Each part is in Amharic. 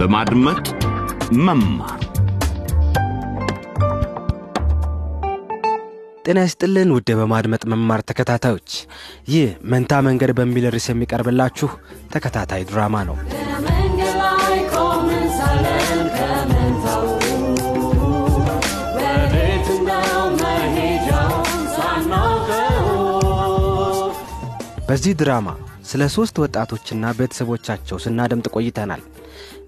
በማድመጥ መማር። ጤና ይስጥልን ውድ በማድመጥ መማር ተከታታዮች ይህ መንታ መንገድ በሚል ርዕስ የሚቀርብላችሁ ተከታታይ ድራማ ነው። በዚህ ድራማ ስለ ሦስት ወጣቶችና ቤተሰቦቻቸው ስናደምጥ ቆይተናል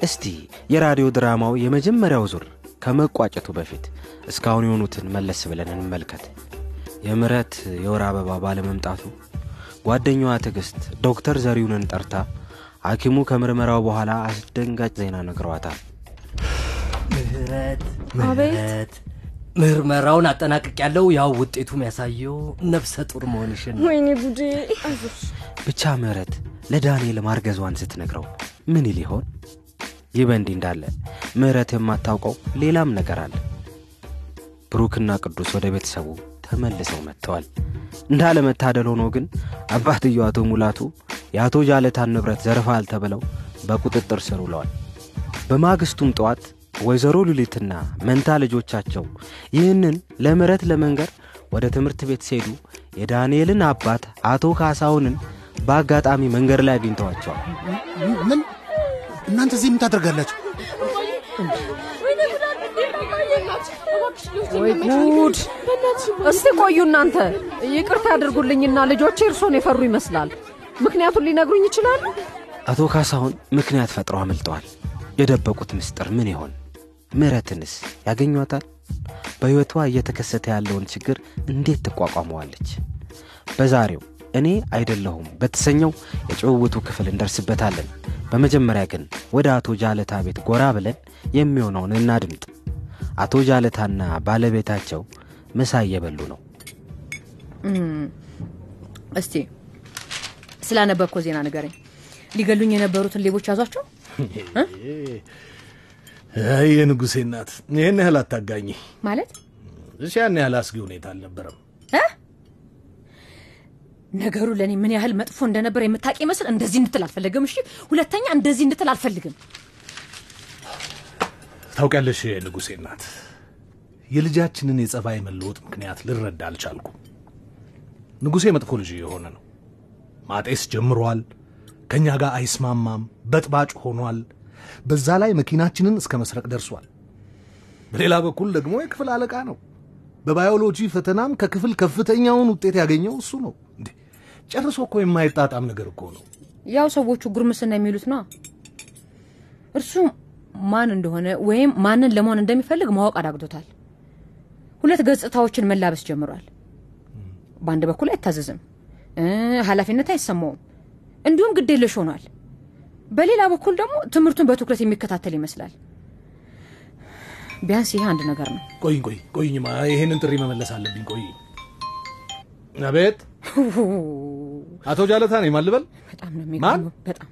እስቲ የራዲዮ ድራማው የመጀመሪያው ዙር ከመቋጨቱ በፊት እስካሁን የሆኑትን መለስ ብለን እንመልከት። የምረት የወር አበባ ባለመምጣቱ ጓደኛዋ ትዕግስት ዶክተር ዘሪሁንን ጠርታ ሐኪሙ ከምርመራው በኋላ አስደንጋጭ ዜና ነግረዋታል። ምህረት ምህረት ምርመራውን አጠናቅቅ ያለው ያው ውጤቱ የሚያሳየው ነፍሰ ጡር መሆንሽን ወይኔ ጉዴ! ብቻ ምህረት ለዳንኤል ማርገዟን ስትነግረው ምን ይል ይሆን ይህ በእንዲህ እንዳለ ምህረት የማታውቀው ሌላም ነገር አለ። ብሩክና ቅዱስ ወደ ቤተሰቡ ተመልሰው መጥተዋል። እንዳለመታደል ሆኖ ግን አባትየው አቶ ሙላቱ የአቶ ጃለታን ንብረት ዘርፈሃል ተብለው በቁጥጥር ስር ውለዋል። በማግስቱም ጠዋት ወይዘሮ ሉሊትና መንታ ልጆቻቸው ይህንን ለምረት ለመንገር ወደ ትምህርት ቤት ሲሄዱ የዳንኤልን አባት አቶ ካሳሁንን በአጋጣሚ መንገድ ላይ አግኝተዋቸዋል እናንተ እዚህ ምን ታደርጋላችሁ? ወይ ጉድ! እስቲ ቆዩ እናንተ! ይቅርታ ያድርጉልኝና ልጆቼ እርሶን የፈሩ ይመስላል። ምክንያቱን ሊነግሩኝ ይችላሉ? አቶ ካሳሁን ምክንያት ፈጥረው አመልጠዋል የደበቁት ምስጢር ምን ይሆን? ምረትንስ ያገኟታል? በሕይወቷ እየተከሰተ ያለውን ችግር እንዴት ትቋቋመዋለች? በዛሬው እኔ አይደለሁም በተሰኘው የጭውውቱ ክፍል እንደርስበታለን በመጀመሪያ ግን ወደ አቶ ጃለታ ቤት ጎራ ብለን የሚሆነውን እናድምጥ አቶ ጃለታና ባለቤታቸው ምሳ እየበሉ ነው እስቲ ስላነበብከው ዜና ንገረኝ ሊገሉኝ የነበሩትን ሌቦች ያዟቸው አይ የንጉሴ እናት ይህን ያህል አታጋኝ። ማለት እሺ ያን ያህል አስጊ ሁኔታ አልነበረም። እ? ነገሩ ለእኔ ምን ያህል መጥፎ እንደነበር የምታውቅ ይመስል እንደዚህ እንድትል አልፈልግም እሺ ሁለተኛ እንደዚህ እንድትል አልፈልግም ታውቂያለሽ የንጉሴ እናት የልጃችንን የጸባይ መለወጥ ምክንያት ልረዳ አልቻልኩም። ንጉሴ መጥፎ ልጅ የሆነ ነው። ማጤስ ጀምሯል። ከእኛ ጋር አይስማማም። በጥባጭ ሆኗል። በዛ ላይ መኪናችንን እስከ መስረቅ ደርሷል። በሌላ በኩል ደግሞ የክፍል አለቃ ነው። በባዮሎጂ ፈተናም ከክፍል ከፍተኛውን ውጤት ያገኘው እሱ ነው። ጨርሶ እኮ የማይጣጣም ነገር እኮ ነው። ያው ሰዎቹ ጉርምስና የሚሉት ነው እርሱ ማን እንደሆነ ወይም ማንን ለመሆን እንደሚፈልግ ማወቅ አዳግቶታል። ሁለት ገጽታዎችን መላበስ ጀምሯል። በአንድ በኩል አይታዘዝም ኃላፊነት አይሰማውም እንዲሁም ግድ የለሽ ሆኗል። በሌላ በኩል ደግሞ ትምህርቱን በትኩረት የሚከታተል ይመስላል። ቢያንስ ይሄ አንድ ነገር ነው። ቆይኝ ቆይ ቆይኝማ። ይሄንን ጥሪ መመለስ አለብኝ። ቆይ አቤት፣ አቶ ጃለታ ነኝ። ማን ልበል? በጣም ነው የሚገርመው በጣም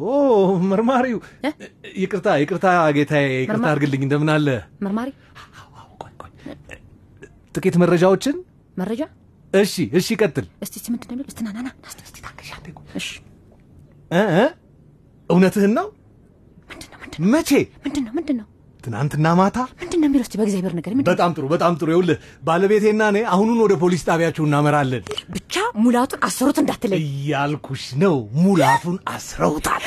ኦ መርማሪው፣? ይቅርታ ይቅርታ ጌታዬ፣ ይቅርታ አድርግልኝ። እንደምን አለ? መርማሪ ጥቂት መረጃዎችን። መረጃ እሺ እሺ፣ ቀጥል። እስቲ ምንድን ነው የሚለው እስቲ ና ና ና እስቲ ታገሻ እሺ? እውነትህን ነው? ምንድን ነው ምንድን ነው መቼ? ምንድን ነው ምንድን ነው ትናንትና ማታ? ነው የሚለው እስቲ በእግዚአብሔር ነገር ምንድን? በጣም ጥሩ በጣም ጥሩ። ይኸውልህ ባለቤቴና እኔ አሁኑን ወደ ፖሊስ ጣቢያችሁ እናመራለን ብቻ ሙላቱን አሰሩት እንዳትለኝ እያልኩሽ ነው። ሙላቱን አስረውታል።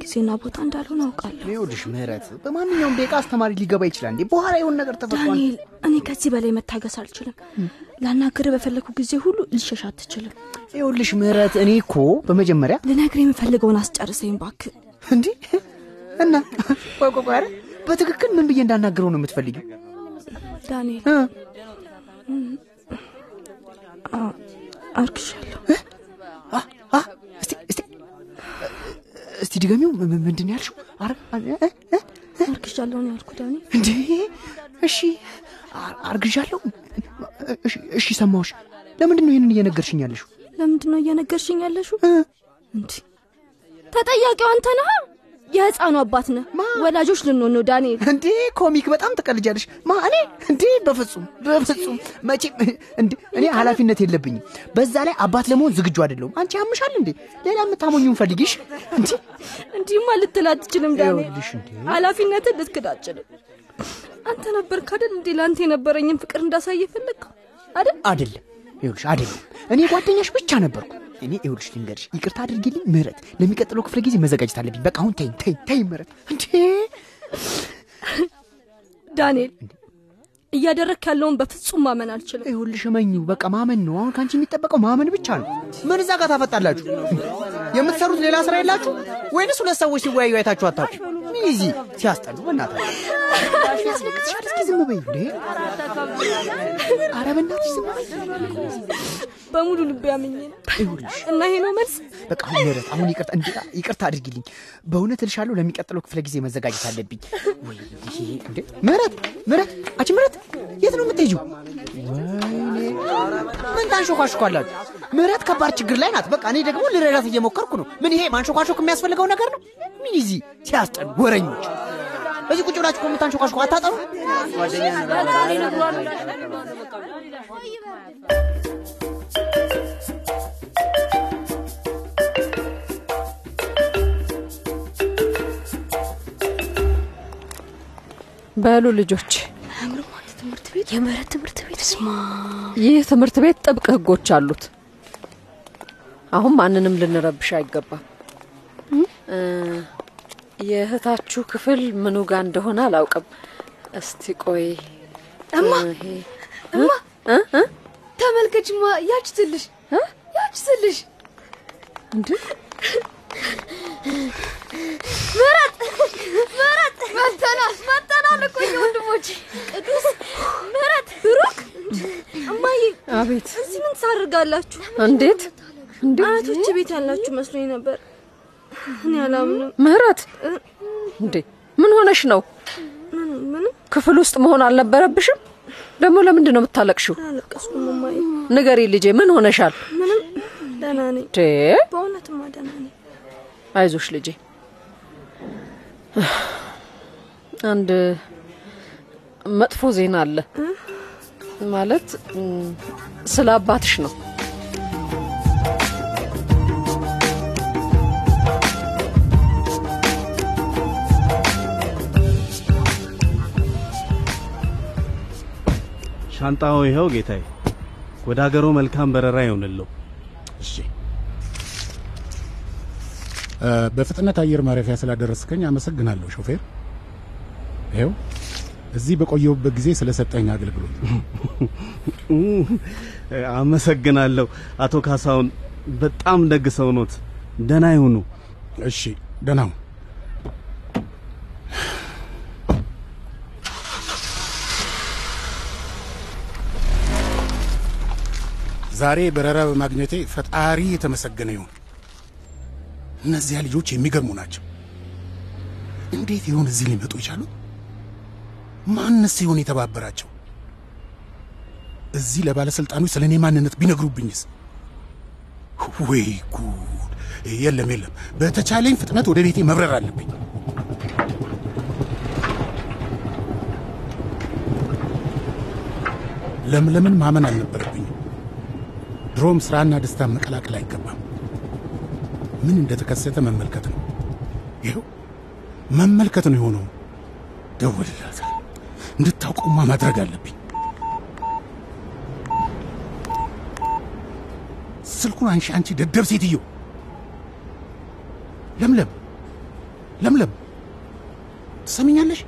ጊዜና ቦታ እንዳልሆነ አውቃለሁ። ይኸውልሽ ምህረት? በማንኛውም ደቂቃ አስተማሪ ሊገባ ይችላል እንዴ? በኋላ የሆነ ነገር ተፈጥሯል። ዳንኤል እኔ ከዚህ በላይ መታገስ አልችልም። ላናግር በፈለግኩ ጊዜ ሁሉ ልሸሽ አትችልም። ይኸውልሽ ምህረት እኔ እኮ በመጀመሪያ ልነግር የምፈልገውን አስጨርሰኝ ባክ እንዲህ እና? ኧረ በትክክል ምን ብዬ እንዳናገረው ነው የምትፈልጊው? ዳንኤል አርግሻለሁ አ አ እስቲ እስቲ እስቲ ድገሚው ምንድን ነው ያልሽው? አርግሻለሁ ነው ያልኩ ዳንኤል እንዴ? እሺ አርግዣለሁ? እሺ እሺ ሰማሁሽ። ለምንድን ነው ይህንን እየነገርሽኝ ያለሽው? ለምንድን ነው እየነገርሽኝ ያለሽው? እንዲ ተጠያቂው አንተ ነህ የህፃኑ አባት ነህ። ወላጆች ልንሆን ነው ዳንኤል። እንዴ ኮሚክ በጣም ትቀልጃለሽ። ማ እኔ እንዴ በፍጹም በፍጹም መቼም እንዴ እኔ ኃላፊነት የለብኝም። በዛ ላይ አባት ለመሆን ዝግጁ አይደለሁም። አንቺ ያምሻል እንዴ? ሌላ የምታሞኙን ፈልጊሽ እንዴ? እንዲህማ ልትል አትችልም ዳንኤል። ኃላፊነትን ልትክድ አትችልም። አንተ ነበርክ አይደል እንዴ ለአንተ የነበረኝን ፍቅር እንዳሳየ ፈለግከው አይደል? አይደለም ይኸውልሽ፣ አይደለም እኔ ጓደኛሽ ብቻ ነበርኩ። እኔ ይኸውልሽ ልንገርሽ፣ ይቅርታ አድርጊልኝ ምህረት፣ ለሚቀጥለው ክፍለ ጊዜ መዘጋጀት አለብኝ። በቃ አሁን ተይኝ ተይኝ ተይኝ ምህረት። እንዴ ዳንኤል እያደረክ ያለውን በፍጹም ማመን አልችልም። ይኸውልሽ እመኙ፣ በቃ ማመን ነው አሁን ከአንቺ የሚጠበቀው ማመን ብቻ ነው። ምን እዛ ጋር ታፈጣላችሁ? የምትሰሩት ሌላ ስራ የላችሁ ወይንስ ሁለት ሰዎች ሲወያዩ አይታችሁ አታውቁ? ይዚ ሲያስጠሉ እስኪ ዝም በይ እንዴ! ኧረ በእናትሽ ዝም በይ። በሙሉ ልብ ይኸውልሽ እና ይሄ ነው መልስ። በቃ አሁን ምህረት፣ አሁን ይቅርታ እንዲ ይቅርታ አድርጊልኝ። በእውነት እልሻለሁ ለሚቀጥለው ክፍለ ጊዜ መዘጋጀት አለብኝ። ወይ እንዴ! አንቺ ምህረት የት ነው የምትሄጂው? ወይኔ ምን ታንሾካሾካላችሁ? ምህረት ከባድ ችግር ላይ ናት። በቃ እኔ ደግሞ ልረዳት እየሞከርኩ ነው። ምን ይሄ ማንሾካሾክ የሚያስፈልገው ነገር ነው? ምን ይዚ ሲያስጠሉ ወረኞች። እዚህ ቁጭ ብላችሁ ከምታንሾካሾኩ አታጠሩ። በሉ ልጆች፣ የምህረት ትምህርት ቤት ስማ ይህ ትምህርት ቤት ጥብቅ ህጎች አሉት። አሁን ማንንም ልንረብሽ አይገባም። የእህታችሁ ክፍል ምኑ ጋር እንደሆነ አላውቅም። እስቲ ቆይ። እማ! እማ! ተመልከችማ! ያች ትልሽ! ያች ትልሽ! እንዴ? ምረት ምረት መተናል መተናል እኮ እኛ ወንድሞች ቅዱስ! ምረት ብሩክ እማዬ! አቤት! እዚህ ምን ታደርጋላችሁ? እንዴት? እንዴ አያቶች ቤት ያላችሁ መስሎኝ ነበር እኔ አላምንም ምህረት እንዴ ምን ሆነሽ ነው? ምንም ክፍል ውስጥ መሆን አልነበረብሽም? ደግሞ ለምንድን ነው የምታለቅሽው? አላለቀስኩም እማዬ ንገሪ ልጄ፣ ምን ሆነሻል? ምንም ደህና ነኝ በእውነትማ ደህና ነኝ አይዞሽ ልጄ። አንድ መጥፎ ዜና አለ። ማለት ስለ አባትሽ ነው። ሻንጣው ይኸው ጌታዬ። ወደ ሀገሩ መልካም በረራ ይሆንለው። እሺ በፍጥነት አየር ማረፊያ ስላደረስከኝ አመሰግናለሁ ሾፌር። ይኸው እዚህ በቆየሁበት ጊዜ ስለሰጠኝ አገልግሎት አመሰግናለሁ አቶ ካሳሁን፣ በጣም ደግ ሰው ኖት። ደህና ይሁኑ። እሺ ደህና ሁን። ዛሬ በረራ በማግኘቴ ፈጣሪ የተመሰገነ ይሁን። እነዚያ ልጆች የሚገርሙ ናቸው። እንዴት ይሆን እዚህ ሊመጡ የቻሉት? ማንስ ይሆን የተባበራቸው? እዚህ ለባለስልጣኖች ስለ እኔ ማንነት ቢነግሩብኝስ? ወይ ጉድ! የለም የለም፣ በተቻለኝ ፍጥነት ወደ ቤቴ መብረር አለብኝ። ለምለምን ማመን አልነበረብኝም። ድሮም ስራና ደስታ መቀላቀል አይገባም። ምን እንደተከሰተ መመልከት ነው። ይኸው መመልከት ነው የሆነው። ደውልላታል። እንድታውቀውማ ማድረግ አለብኝ። ስልኩን አንሺ፣ አንቺ ደደብ ሴትዮ። ለምለም ለምለም፣ ትሰሚኛለሽ?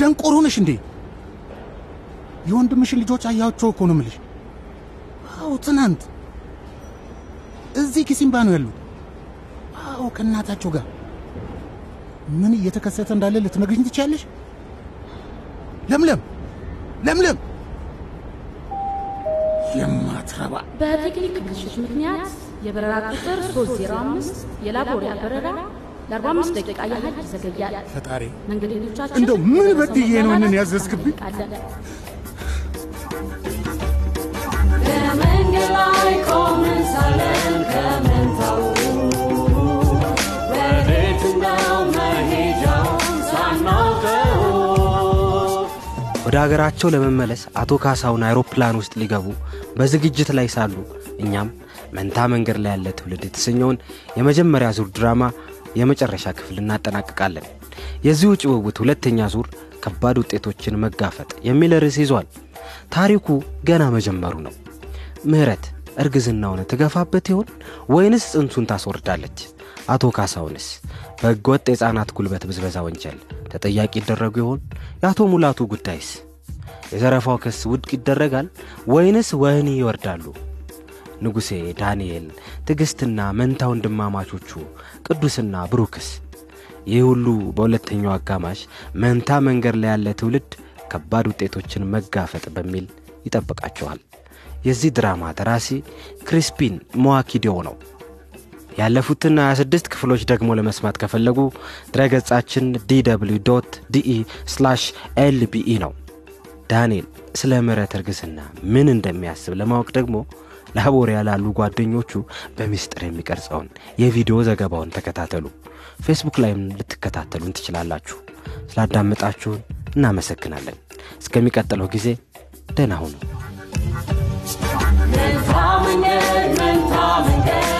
ደንቆሮ ነሽ እንዴ? የወንድምሽን ልጆች አያቸው እኮ ነው የምልሽ። አዎ ትናንት እዚህ ኪሲምባ ነው ያሉት። አዎ ከእናታቸው ጋር ምን እየተከሰተ እንዳለ ልትነግሪኝ ትችያለሽ? ለምለም ለምለም፣ የማትረባ በቴክኒክ ብልሽት ምክንያት የበረራ ቁጥር 305 የላቦሪያ በረራ ለ45 ደቂቃ ያህል ይዘገያል። ፈጣሪ መንገደኞቻችን እንደው ምን በድዬ ነው እንን ያዘዝክብኝ? ወደ ሀገራቸው ለመመለስ አቶ ካሳውን አይሮፕላን ውስጥ ሊገቡ በዝግጅት ላይ ሳሉ እኛም መንታ መንገድ ላይ ያለ ትውልድ የተሰኘውን የመጀመሪያ ዙር ድራማ የመጨረሻ ክፍል እናጠናቅቃለን። የዚሁ ጭውውት ሁለተኛ ዙር ከባድ ውጤቶችን መጋፈጥ የሚል ርዕስ ይዟል። ታሪኩ ገና መጀመሩ ነው። ምህረት እርግዝናውን ትገፋበት ይሆን ወይንስ ጽንሱን ታስወርዳለች? አቶ ካሳሁንስ በሕገወጥ የሕፃናት ጉልበት ብዝበዛ ወንጀል ተጠያቂ ይደረጉ ይሆን? የአቶ ሙላቱ ጉዳይስ? የዘረፋው ክስ ውድቅ ይደረጋል ወይንስ ወህኒ ይወርዳሉ? ንጉሴ፣ ዳንኤል፣ ትዕግሥትና መንታ ወንድማማቾቹ ቅዱስና ብሩክስ? ይህ ሁሉ በሁለተኛው አጋማሽ መንታ መንገድ ላይ ያለ ትውልድ ከባድ ውጤቶችን መጋፈጥ በሚል ይጠብቃቸዋል። የዚህ ድራማ ደራሲ ክሪስፒን ሞዋኪዲዮ ነው። ያለፉትን 26 ክፍሎች ደግሞ ለመስማት ከፈለጉ ድረገጻችን dw dot de slash lbe ነው። ዳንኤል ስለ ምህረት እርግዝና ምን እንደሚያስብ ለማወቅ ደግሞ ላቦሪያ ላሉ ጓደኞቹ በምስጢር የሚቀርጸውን የቪዲዮ ዘገባውን ተከታተሉ። ፌስቡክ ላይም ልትከታተሉን ትችላላችሁ። ስላዳመጣችሁን እናመሰግናለን። እስከሚቀጥለው ጊዜ ደህና ሁኑ። መንታ መንገድ መንታ መንገድ